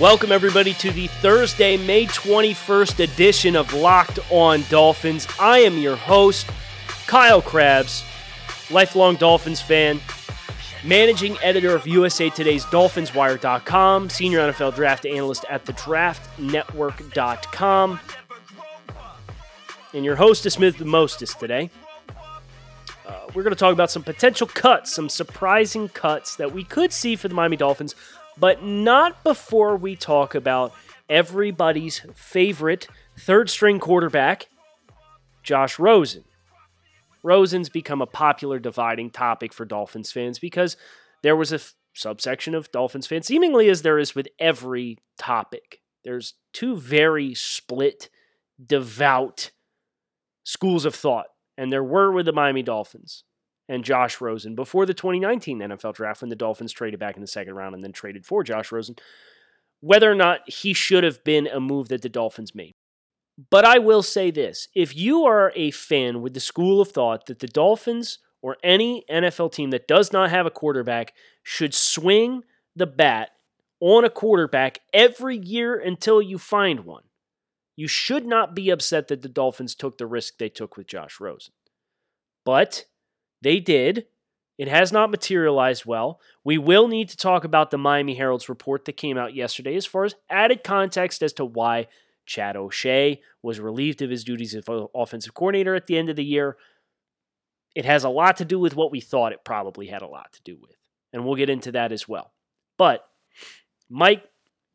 Welcome, everybody, to the Thursday, May 21st edition of Locked On Dolphins. I am your host, Kyle Crabbs, lifelong Dolphins fan, managing editor of USA Today's DolphinsWire.com, senior NFL draft analyst at thedraftnetwork.com, and your host hostess, Smith the Mostest today. Uh, we're going to talk about some potential cuts, some surprising cuts that we could see for the Miami Dolphins but not before we talk about everybody's favorite third string quarterback, Josh Rosen. Rosen's become a popular dividing topic for Dolphins fans because there was a f- subsection of Dolphins fans, seemingly as there is with every topic. There's two very split, devout schools of thought, and there were with the Miami Dolphins and Josh Rosen before the 2019 NFL draft when the Dolphins traded back in the second round and then traded for Josh Rosen, whether or not he should have been a move that the Dolphins made. But I will say this if you are a fan with the school of thought that the Dolphins or any NFL team that does not have a quarterback should swing the bat on a quarterback every year until you find one, you should not be upset that the Dolphins took the risk they took with Josh Rosen. But they did. It has not materialized well. We will need to talk about the Miami Herald's report that came out yesterday as far as added context as to why Chad O'Shea was relieved of his duties as offensive coordinator at the end of the year. It has a lot to do with what we thought it probably had a lot to do with. And we'll get into that as well. But Mike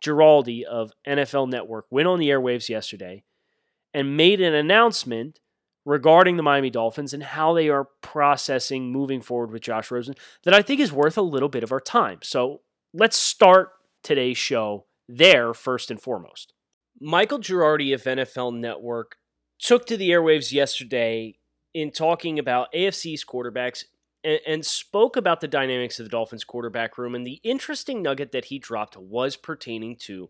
Giardi of NFL Network went on the airwaves yesterday and made an announcement regarding the Miami Dolphins and how they are processing moving forward with Josh Rosen that I think is worth a little bit of our time. So let's start today's show there first and foremost. Michael Giardi of NFL Network took to the airwaves yesterday in talking about AFC's quarterbacks and, and, spoke about the dynamics of the Dolphins quarterback room. And the interesting nugget that he dropped was pertaining to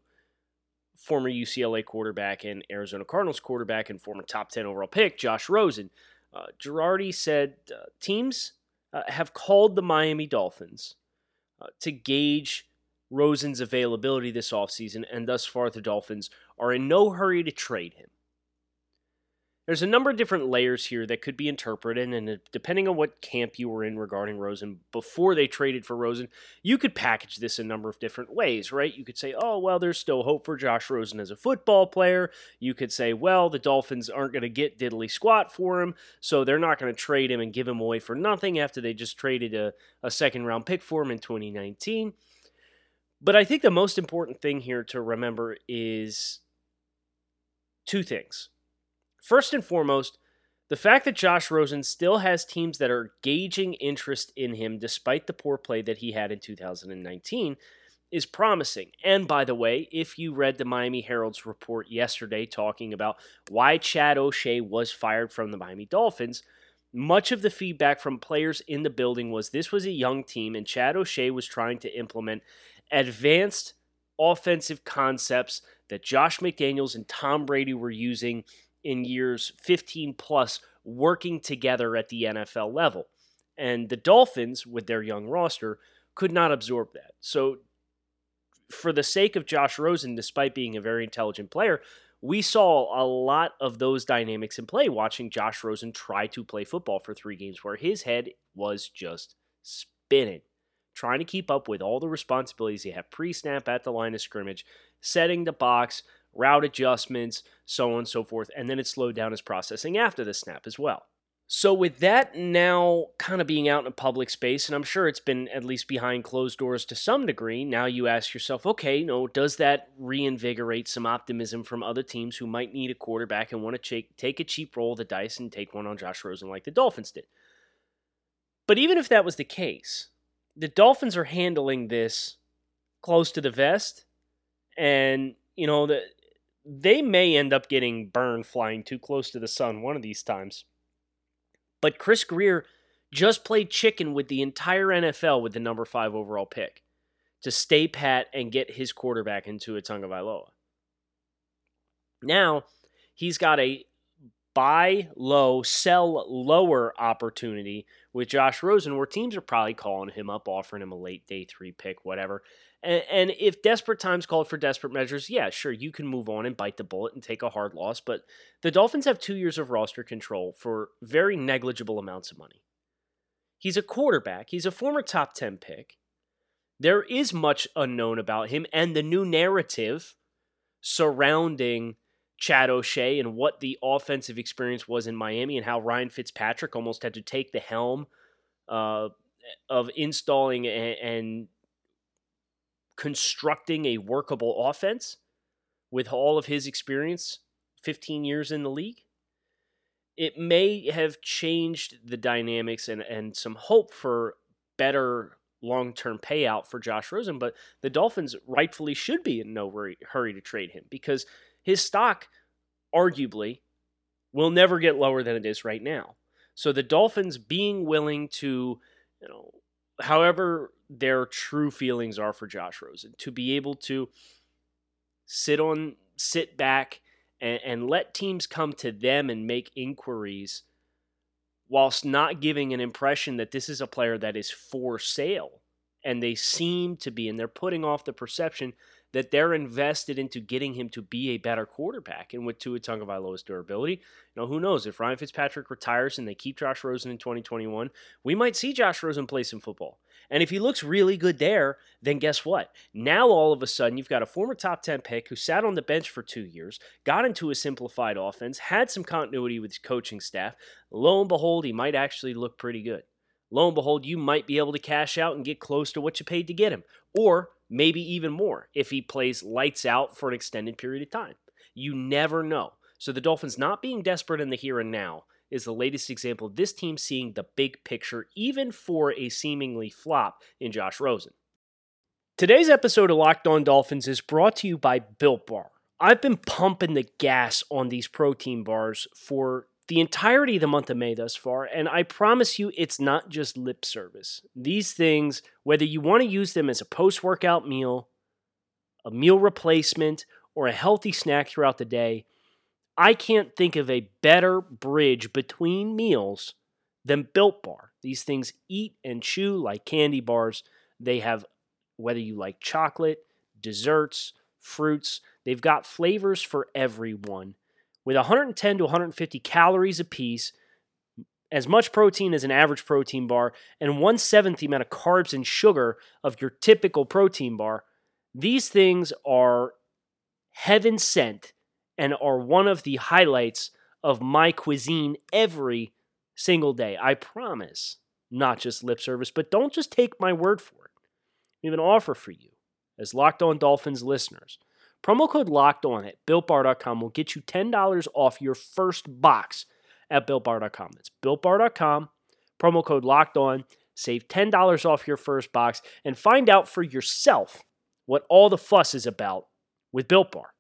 former UCLA quarterback and Arizona Cardinals quarterback and former top 10 overall pick, Josh Rosen. Uh, Giardi said uh, teams uh, have called the Miami Dolphins uh, to gauge Rosen's availability this offseason, and thus far the Dolphins are in no hurry to trade him. There's a number of different layers here that could be interpreted, and depending on what camp you were in regarding Rosen before they traded for Rosen, you could package this a number of different ways, right? You could say, oh, well, there's still hope for Josh Rosen as a football player. You could say, well, the Dolphins aren't going to get diddly squat for him, so they're not going to trade him and give him away for nothing after they just traded a, a second round pick for him in 2019. But I think the most important thing here to remember is two things. First and foremost, the fact that Josh Rosen still has teams that are gauging interest in him despite the poor play that he had in 2019 is promising. And by the way, if you read the Miami Herald's report yesterday talking about why Chad O'Shea was fired from the Miami Dolphins, much of the feedback from players in the building was this was a young team and Chad O'Shea was trying to implement advanced offensive concepts that Josh McDaniels and Tom Brady were using in years 15 plus working together at the NFL level. And the Dolphins, with their young roster, could not absorb that. So, for the sake of Josh Rosen, despite being a very intelligent player, we saw a lot of those dynamics in play watching Josh Rosen try to play football for three games where his head was just spinning, trying to keep up with all the responsibilities he had pre snap at the line of scrimmage, setting the box, route adjustments, so on and so forth, and then it slowed down his processing after the snap as well. So, with that now kind of being out in a public space, and I'm sure it's been at least behind closed doors to some degree, now you ask yourself, okay, you know, does that reinvigorate some optimism from other teams who might need a quarterback and want to take a cheap roll of the dice and take one on Josh Rosen like the Dolphins did? But even if that was the case, the Dolphins are handling this close to the vest, and, you know, the they may end up getting burned flying too close to the sun one of these times. But Chris Grier just played chicken with the entire NFL with the number five overall pick to stay pat and get his quarterback in Tua Tagovailoa. Now he's got a buy low, sell lower opportunity with Josh Rosen, where teams are probably calling him up, offering him a late day three pick, whatever. And, and if desperate times called for desperate measures, yeah, sure, you can move on and bite the bullet and take a hard loss. But the Dolphins have two years of roster control for very negligible amounts of money. He's a quarterback, he's a former top 10 pick. There is much unknown about him and the new narrative surrounding Chad O'Shea and what the offensive experience was in Miami and how Ryan Fitzpatrick almost had to take the helm uh, of installing and, and constructing a workable offense with all of his experience 15 years in the league. It may have changed the dynamics and, and some hope for better long term payout for Josh Rosen, but the Dolphins rightfully should be in no hurry to trade him because his stock, arguably, will never get lower than it is right now. So the Dolphins being willing to, you know, however their true feelings are for Josh Rosen, to be able to sit on, sit back, and, and let teams come to them and make inquiries whilst not giving an impression that this is a player that is for sale. And they seem to be, and they're putting off the perception that they're invested into getting him to be a better quarterback. And with Tua Tagovailoa's durability, you know, who knows? If Ryan Fitzpatrick retires and they keep Josh Rosen in 2021, we might see Josh Rosen play some football. And if he looks really good there, then guess what? Now all of a sudden you've got a former top 10 pick who sat on the bench for two years, got into a simplified offense, had some continuity with his coaching staff. Lo and behold, he might actually look pretty good. Lo and behold, you might be able to cash out and get close to what you paid to get him. Or maybe even more if he plays lights out for an extended period of time. You never know. So the Dolphins not being desperate in the here and now is the latest example of this team seeing the big picture, even for a seemingly flop in Josh Rosen. Today's episode of Locked On Dolphins is brought to you by Built Bar. I've been pumping the gas on these protein bars for the entirety of the month of May thus far, and I promise you it's not just lip service. These things, whether you want to use them as a post workout meal, a meal replacement, or a healthy snack throughout the day, I can't think of a better bridge between meals than Built Bar. These things eat and chew like candy bars. They have, whether you like chocolate, desserts, fruits, they've got flavors for everyone with 110 to 150 calories apiece, as much protein as an average protein bar, and one seventh the amount of carbs and sugar of your typical protein bar. These things are heaven sent and are one of the highlights of my cuisine every single day. I promise. Not just lip service, but don't just take my word for it. We have an offer for you as Locked On Dolphins listeners. Promo code locked on at builtbar.com will get you $10 off your first box at builtbar.com. That's builtbar.com. Promo code locked on. Save $10 off your first box and find out for yourself what all the fuss is about with Built Bar.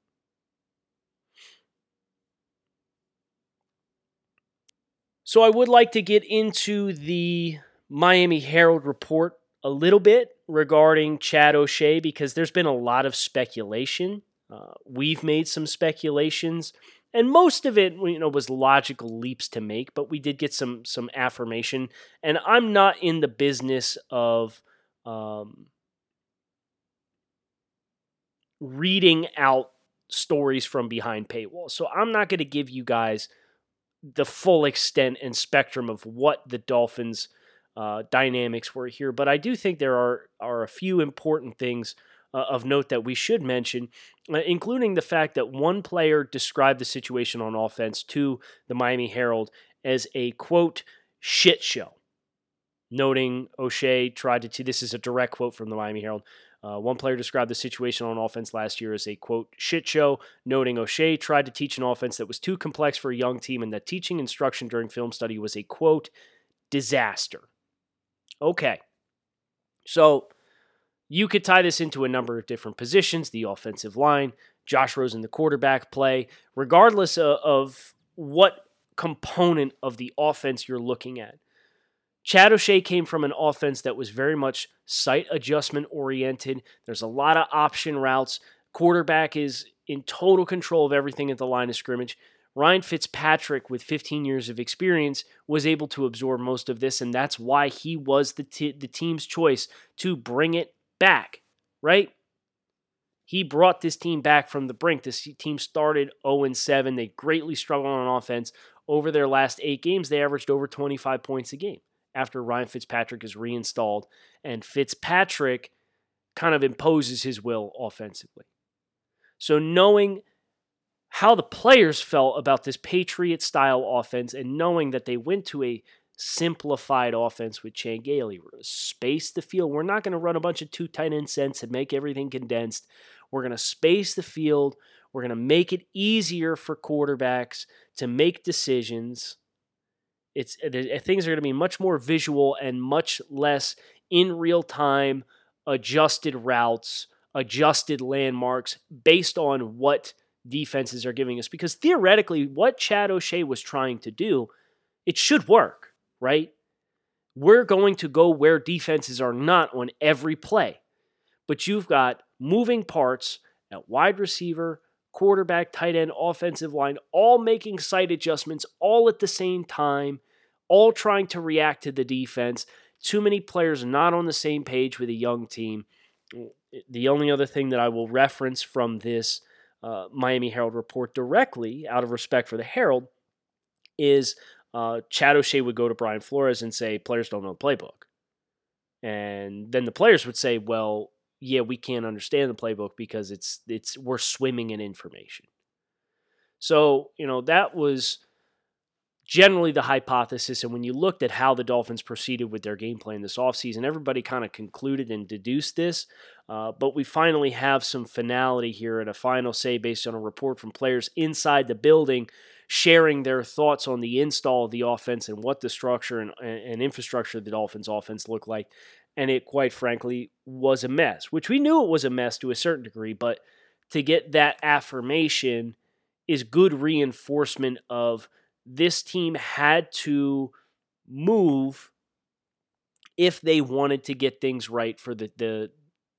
So I would like to get into the Miami Herald report a little bit regarding Chad O'Shea because there's been a lot of speculation uh, we've made some speculations, and most of it, you know, was logical leaps to make. But we did get some some affirmation, and I'm not in the business of um, reading out stories from behind paywalls. So I'm not going to give you guys the full extent and spectrum of what the Dolphins' uh, dynamics were here, but I do think there are are a few important things uh, of note that we should mention, uh, including the fact that one player described the situation on offense to the Miami Herald as a quote shit show, noting O'Shea tried to. This is a direct quote from the Miami Herald. Uh, one player described the situation on offense last year as a quote shit show, noting O'Shea tried to teach an offense that was too complex for a young team and that teaching instruction during film study was a quote disaster. Okay. So you could tie this into a number of different positions the offensive line, Josh Rosen, the quarterback play, regardless of, what component of the offense you're looking at. Chad O'Shea came from an offense that was very much sight adjustment oriented. There's a lot of option routes. Quarterback is in total control of everything at the line of scrimmage. Ryan Fitzpatrick, with 15 years of experience, was able to absorb most of this, and that's why he was the, t- the team's choice to bring it back, right? He brought this team back from the brink. This team started 0 7. They greatly struggled on offense. Over their last eight games, they averaged over 25 points a game after Ryan Fitzpatrick is reinstalled. And Fitzpatrick kind of imposes his will offensively. So, knowing how the players felt about this Patriot style offense and knowing that they went to a simplified offense with Chan Gailey. We're going to space the field. We're not going to run a bunch of two tight end sets and make everything condensed. We're going to space the field. We're going to make it easier for quarterbacks to make decisions. It's things are going to be much more visual and much less in real time adjusted routes, adjusted landmarks based on what defenses are giving us. Because theoretically, what Chad O'Shea was trying to do, it should work, right? We're going to go where defenses are not on every play. But you've got moving parts at wide receiver, quarterback, tight end, offensive line, all making sight adjustments all at the same time, all trying to react to the defense. Too many players not on the same page with a young team. The only other thing that I will reference from this uh, Miami Herald report directly, out of respect for the Herald, is uh, Chad O'Shea would go to Brian Flores and say, players don't know the playbook. And then the players would say, well, yeah, we can't understand the playbook because it's it's we're swimming in information. So, you know, that was generally the hypothesis. And when you looked at how the Dolphins proceeded with their game plan this offseason, everybody kind of concluded and deduced this. Uh, but we finally have some finality here and a final say based on a report from players inside the building sharing their thoughts on the install of the offense and what the structure and, and infrastructure of the Dolphins offense looked like and it quite frankly was a mess, which we knew it was a mess to a certain degree, but to get that affirmation is good reinforcement of this team had to move if they wanted to get things right for the the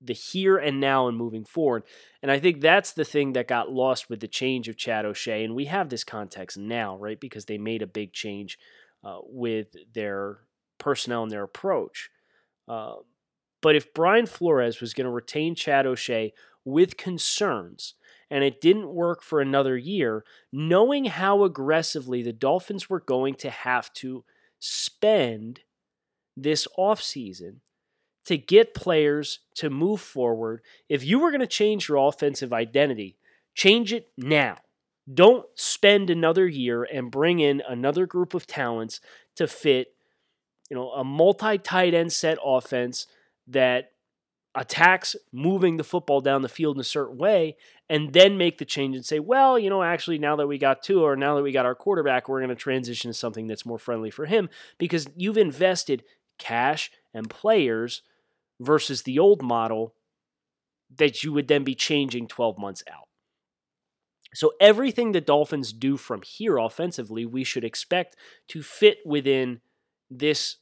the here and now and moving forward. And I think that's the thing that got lost with the change of Chad O'Shea. And we have this context now, right? Because they made a big change uh, with their personnel and their approach. Uh, but if Brian Flores was going to retain Chad O'Shea with concerns, and it didn't work for another year, knowing how aggressively the Dolphins were going to have to spend this offseason to get players to move forward, if you were going to change your offensive identity, change it now. Don't spend another year and bring in another group of talents to fit you know, a multi tight end set offense that attacks moving the football down the field in a certain way and then make the change and say, well, you know, actually, now that we got two or now that we got our quarterback, we're going to transition to something that's more friendly for him because you've invested cash and players versus the old model that you would then be changing 12 months out. So everything the Dolphins do from here offensively, we should expect to fit within this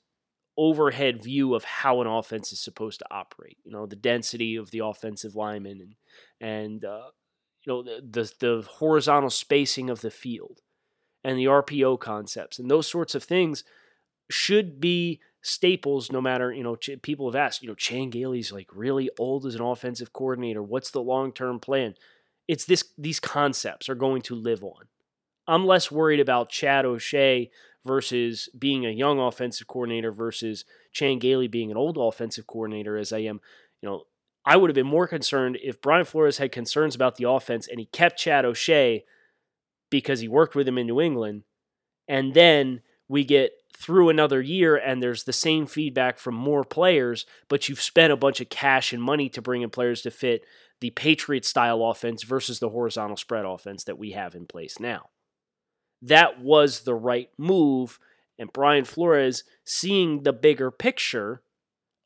overhead view of how an offense is supposed to operate. You know, the density of the offensive linemen and and uh, you know the, the the horizontal spacing of the field and the RPO concepts and those sorts of things should be staples no matter you know ch- people have asked you know Chan Gailey's like really old as an offensive coordinator what's the long-term plan it's this these concepts are going to live on I'm less worried about Chad O'Shea versus being a young offensive coordinator versus Chan Gailey being an old offensive coordinator as I am, you know, I would have been more concerned if Brian Flores had concerns about the offense and he kept Chad O'Shea because he worked with him in New England. And then we get through another year and there's the same feedback from more players, but you've spent a bunch of cash and money to bring in players to fit the Patriot style offense versus the horizontal spread offense that we have in place now that was the right move. And Brian Flores, seeing the bigger picture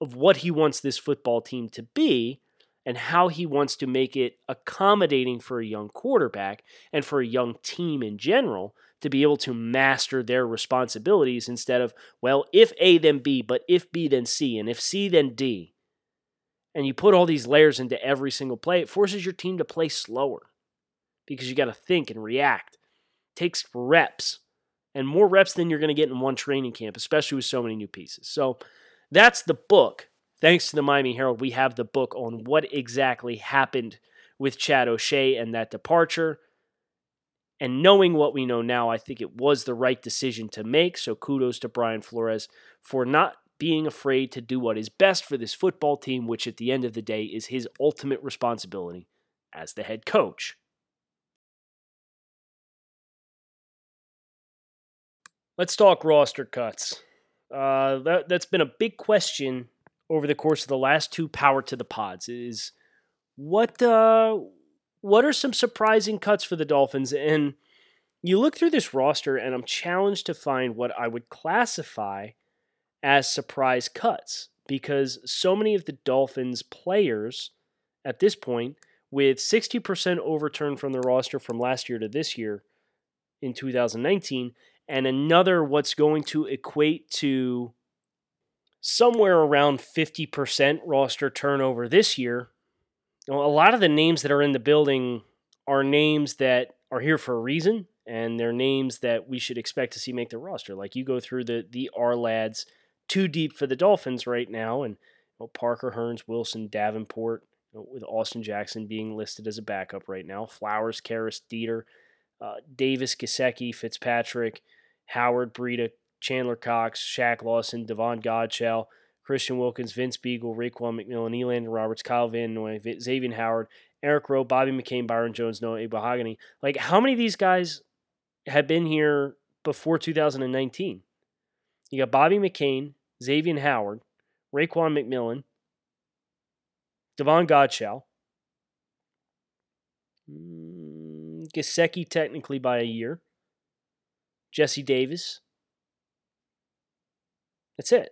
of what he wants this football team to be, and how he wants to make it accommodating for a young quarterback and for a young team in general to be able to master their responsibilities instead of, well, if A, then B, but if B, then C, and if C, then D. And you put all these layers into every single play, it forces your team to play slower because you got to think and react. It takes reps and more reps than you're going to get in one training camp, especially with so many new pieces. So that's the book thanks to the Miami Herald, we have the book on what exactly happened with Chad O'Shea and that departure. And knowing what we know now, I think it was the right decision to make. So kudos to Brian Flores for not being afraid to do what is best for this football team, which at the end of the day is his ultimate responsibility as the head coach. Let's talk roster cuts. Uh, that, that's been a big question over the course of the last two power to the pods is what uh, what are some surprising cuts for the Dolphins? And you look through this roster, and I'm challenged to find what I would classify as surprise cuts because so many of the Dolphins players at this point, with 60% overturned from the roster from last year to this year in 2019, and another what's going to equate to somewhere around 50% roster turnover this year. A lot of the names that are in the building are names that are here for a reason, and they're names that we should expect to see make the roster. Like you go through the the Ourlads, too deep for the Dolphins right now, and Parker, Hurns, Wilson, Davenport, you know, with Austin Jackson being listed as a backup right now. Flowers, Karras, Deiter, uh, Davis, Gesicki, Fitzpatrick, Howard, Breida, Chandler Cox, Shaq Lawson, Davon Godchaux, Christian Wilkins, Vince Biegel, Raekwon McMillan, Elandon Roberts, Kyle Van Noy, Xavier Howard, Eric Rowe, Bobby McCain, Byron Jones, Noah Igbinoghene. Like, how many of these guys have been here before 2019? You got Bobby McCain, Xavier Howard, Raekwon McMillan, Davon Godchaux, mm, Gesicki technically by a year, Jesse Davis, that's it.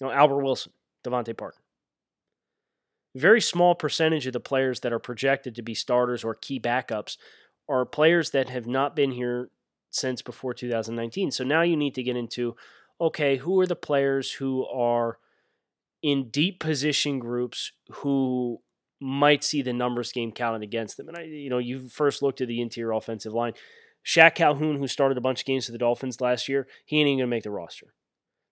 Know, Albert Wilson, DeVante Parker. Very small percentage of the players that are projected to be starters or key backups are players that have not been here since before 2019. So now you need to get into okay, who are the players who are in deep position groups who might see the numbers game counted against them? And I, you know, you first looked at the interior offensive line. Shaq Calhoun, who started a bunch of games for the Dolphins last year, he ain't even gonna make the roster.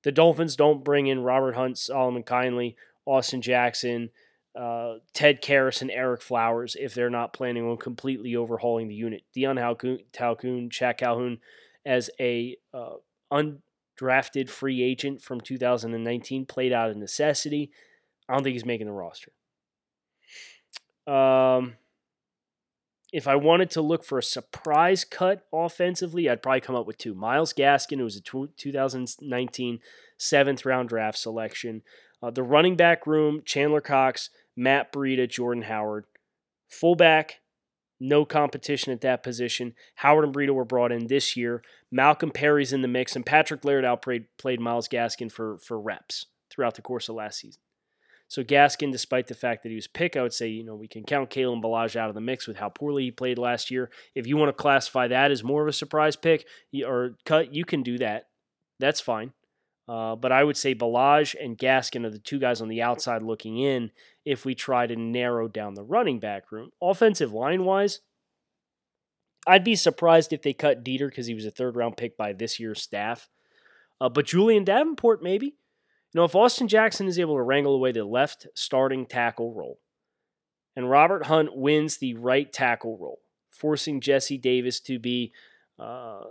The Dolphins don't bring in Robert Hunt, Solomon Kindley, Austin Jackson, uh, Ted Karras, and Ereck Flowers if they're not planning on completely overhauling the unit. Deion Calhoun, Shaq Calhoun as a uh, undrafted free agent from 2019 played out of necessity. I don't think he's making the roster. Um, if I wanted to look for a surprise cut offensively, I'd probably come up with two. Myles Gaskin, who was a 2019 seventh round draft selection. Uh, the running back room, Chandler Cox, Matt Breida, Jordan Howard. Fullback, no competition at that position. Howard and Breida were brought in this year. Malcolm Perry's in the mix, and Patrick Laird outplayed played Myles Gaskin for, for reps throughout the course of last season. So Gaskin, despite the fact that he was pick, I would say, you know, we can count Kalen Ballage out of the mix with how poorly he played last year. If you want to classify that as more of a surprise pick or cut, you can do that. That's fine. Uh, but I would say Ballage and Gaskin are the two guys on the outside looking in if we try to narrow down the running back room. Offensive line wise, I'd be surprised if they cut Deiter because he was a third round pick by this year's staff. Uh, but Julian Davenport, maybe. You know, if Austin Jackson is able to wrangle away the left starting tackle role, and Robert Hunt wins the right tackle role, forcing Jesse Davis to be uh,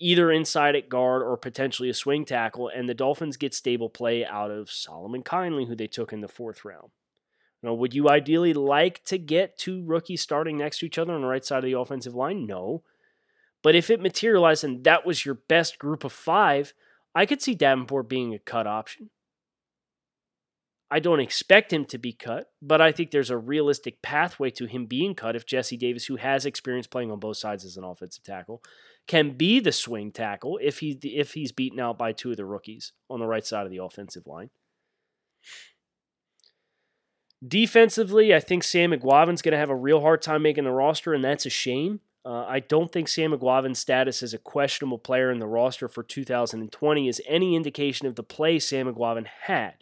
either inside at guard or potentially a swing tackle, and the Dolphins get stable play out of Solomon Kindley, who they took in the fourth round. You know, would you ideally like to get two rookies starting next to each other on the right side of the offensive line? No. But if it materialized and that was your best group of five, I could see Davenport being a cut option. I don't expect him to be cut, but I think there's a realistic pathway to him being cut if Jesse Davis, who has experience playing on both sides as an offensive tackle, can be the swing tackle if he if he's beaten out by two of the rookies on the right side of the offensive line. Defensively, I think Sam Eguavoen's going to have a real hard time making the roster, and that's a shame. Uh, I don't think Sam Eguavoen's status as a questionable player in the roster for 2020 is any indication of the play Sam Eguavoen had.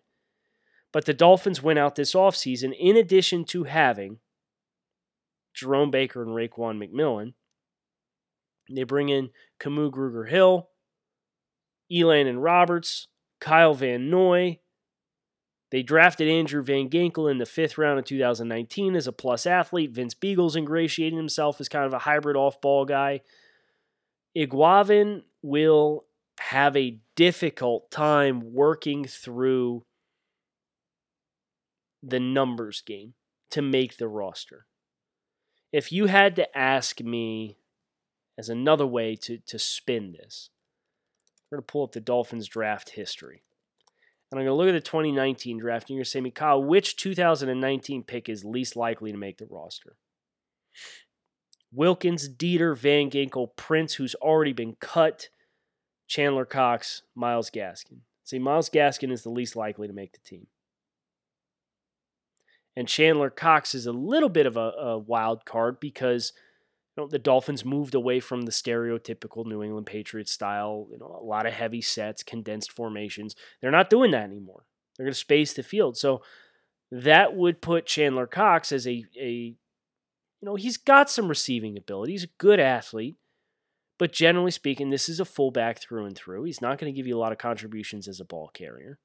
But the Dolphins went out this offseason, in addition to having Jerome Baker and Raekwon McMillan, they bring in Kamu Grugier Hill, Elandon Roberts, Kyle Van Noy, they drafted Andrew Van Ginkel in the fifth round of 2019 as a plus athlete. Vince Biegel's ingratiating himself as kind of a hybrid off ball guy. Eguavoen will have a difficult time working through the numbers game to make the roster. If you had to ask me as another way to, to spin this, we're going to pull up the Dolphins draft history. And I'm going to look at the 2019 draft, and you're going to say, me, Kyle, which 2019 pick is least likely to make the roster? Wilkins, Deiter, Van Ginkel, Prince, who's already been cut, Chandler Cox, Myles Gaskin. See, Myles Gaskin is the least likely to make the team. And Chandler Cox is a little bit of a, a wild card because – know, the Dolphins moved away from the stereotypical New England Patriots style, you know, a lot of heavy sets, condensed formations. They're not doing that anymore. They're going to space the field. So that would put Chandler Cox as a, a you know, he's got some receiving ability. He's a good athlete. But generally speaking, this is a fullback through and through. He's not going to give you a lot of contributions as a ball carrier.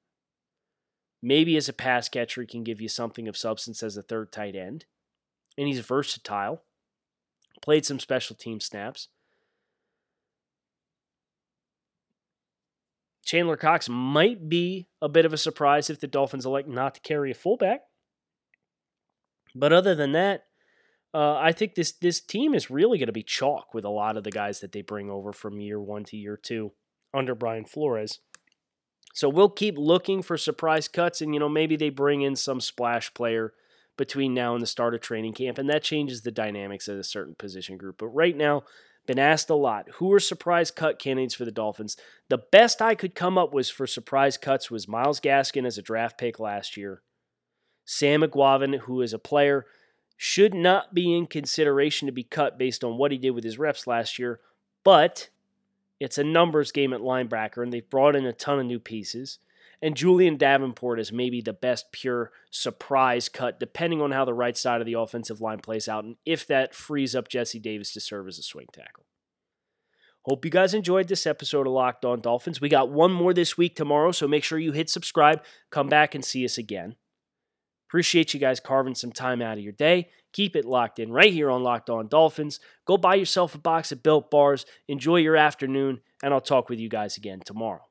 Maybe as a pass catcher, he can give you something of substance as a third tight end. And he's versatile played some special team snaps. Chandler Cox might be a bit of a surprise if the Dolphins elect not to carry a fullback. But other than that, uh, I think this this team is really going to be chalk with a lot of the guys that they bring over from year one to year two under Brian Flores. So we'll keep looking for surprise cuts, and you know maybe they bring in some splash player between now and the start of training camp, and that changes the dynamics of a certain position group. But right now, been asked a lot who are surprise cut candidates for the Dolphins. The best I could come up with for surprise cuts was Myles Gaskin as a draft pick last year. Sam Eguavoen, who is a player, should not be in consideration to be cut based on what he did with his reps last year, but it's a numbers game at linebacker, and they've brought in a ton of new pieces and Julian Davenport is maybe the best pure surprise cut, depending on how the right side of the offensive line plays out, and if that frees up Jesse Davis to serve as a swing tackle. Hope you guys enjoyed this episode of Locked On Dolphins. We got one more this week tomorrow, so make sure you hit subscribe. Come back and see us again. Appreciate you guys carving some time out of your day. Keep it locked in right here on Locked On Dolphins. Go buy yourself a box of built bars. Enjoy your afternoon, and I'll talk with you guys again tomorrow.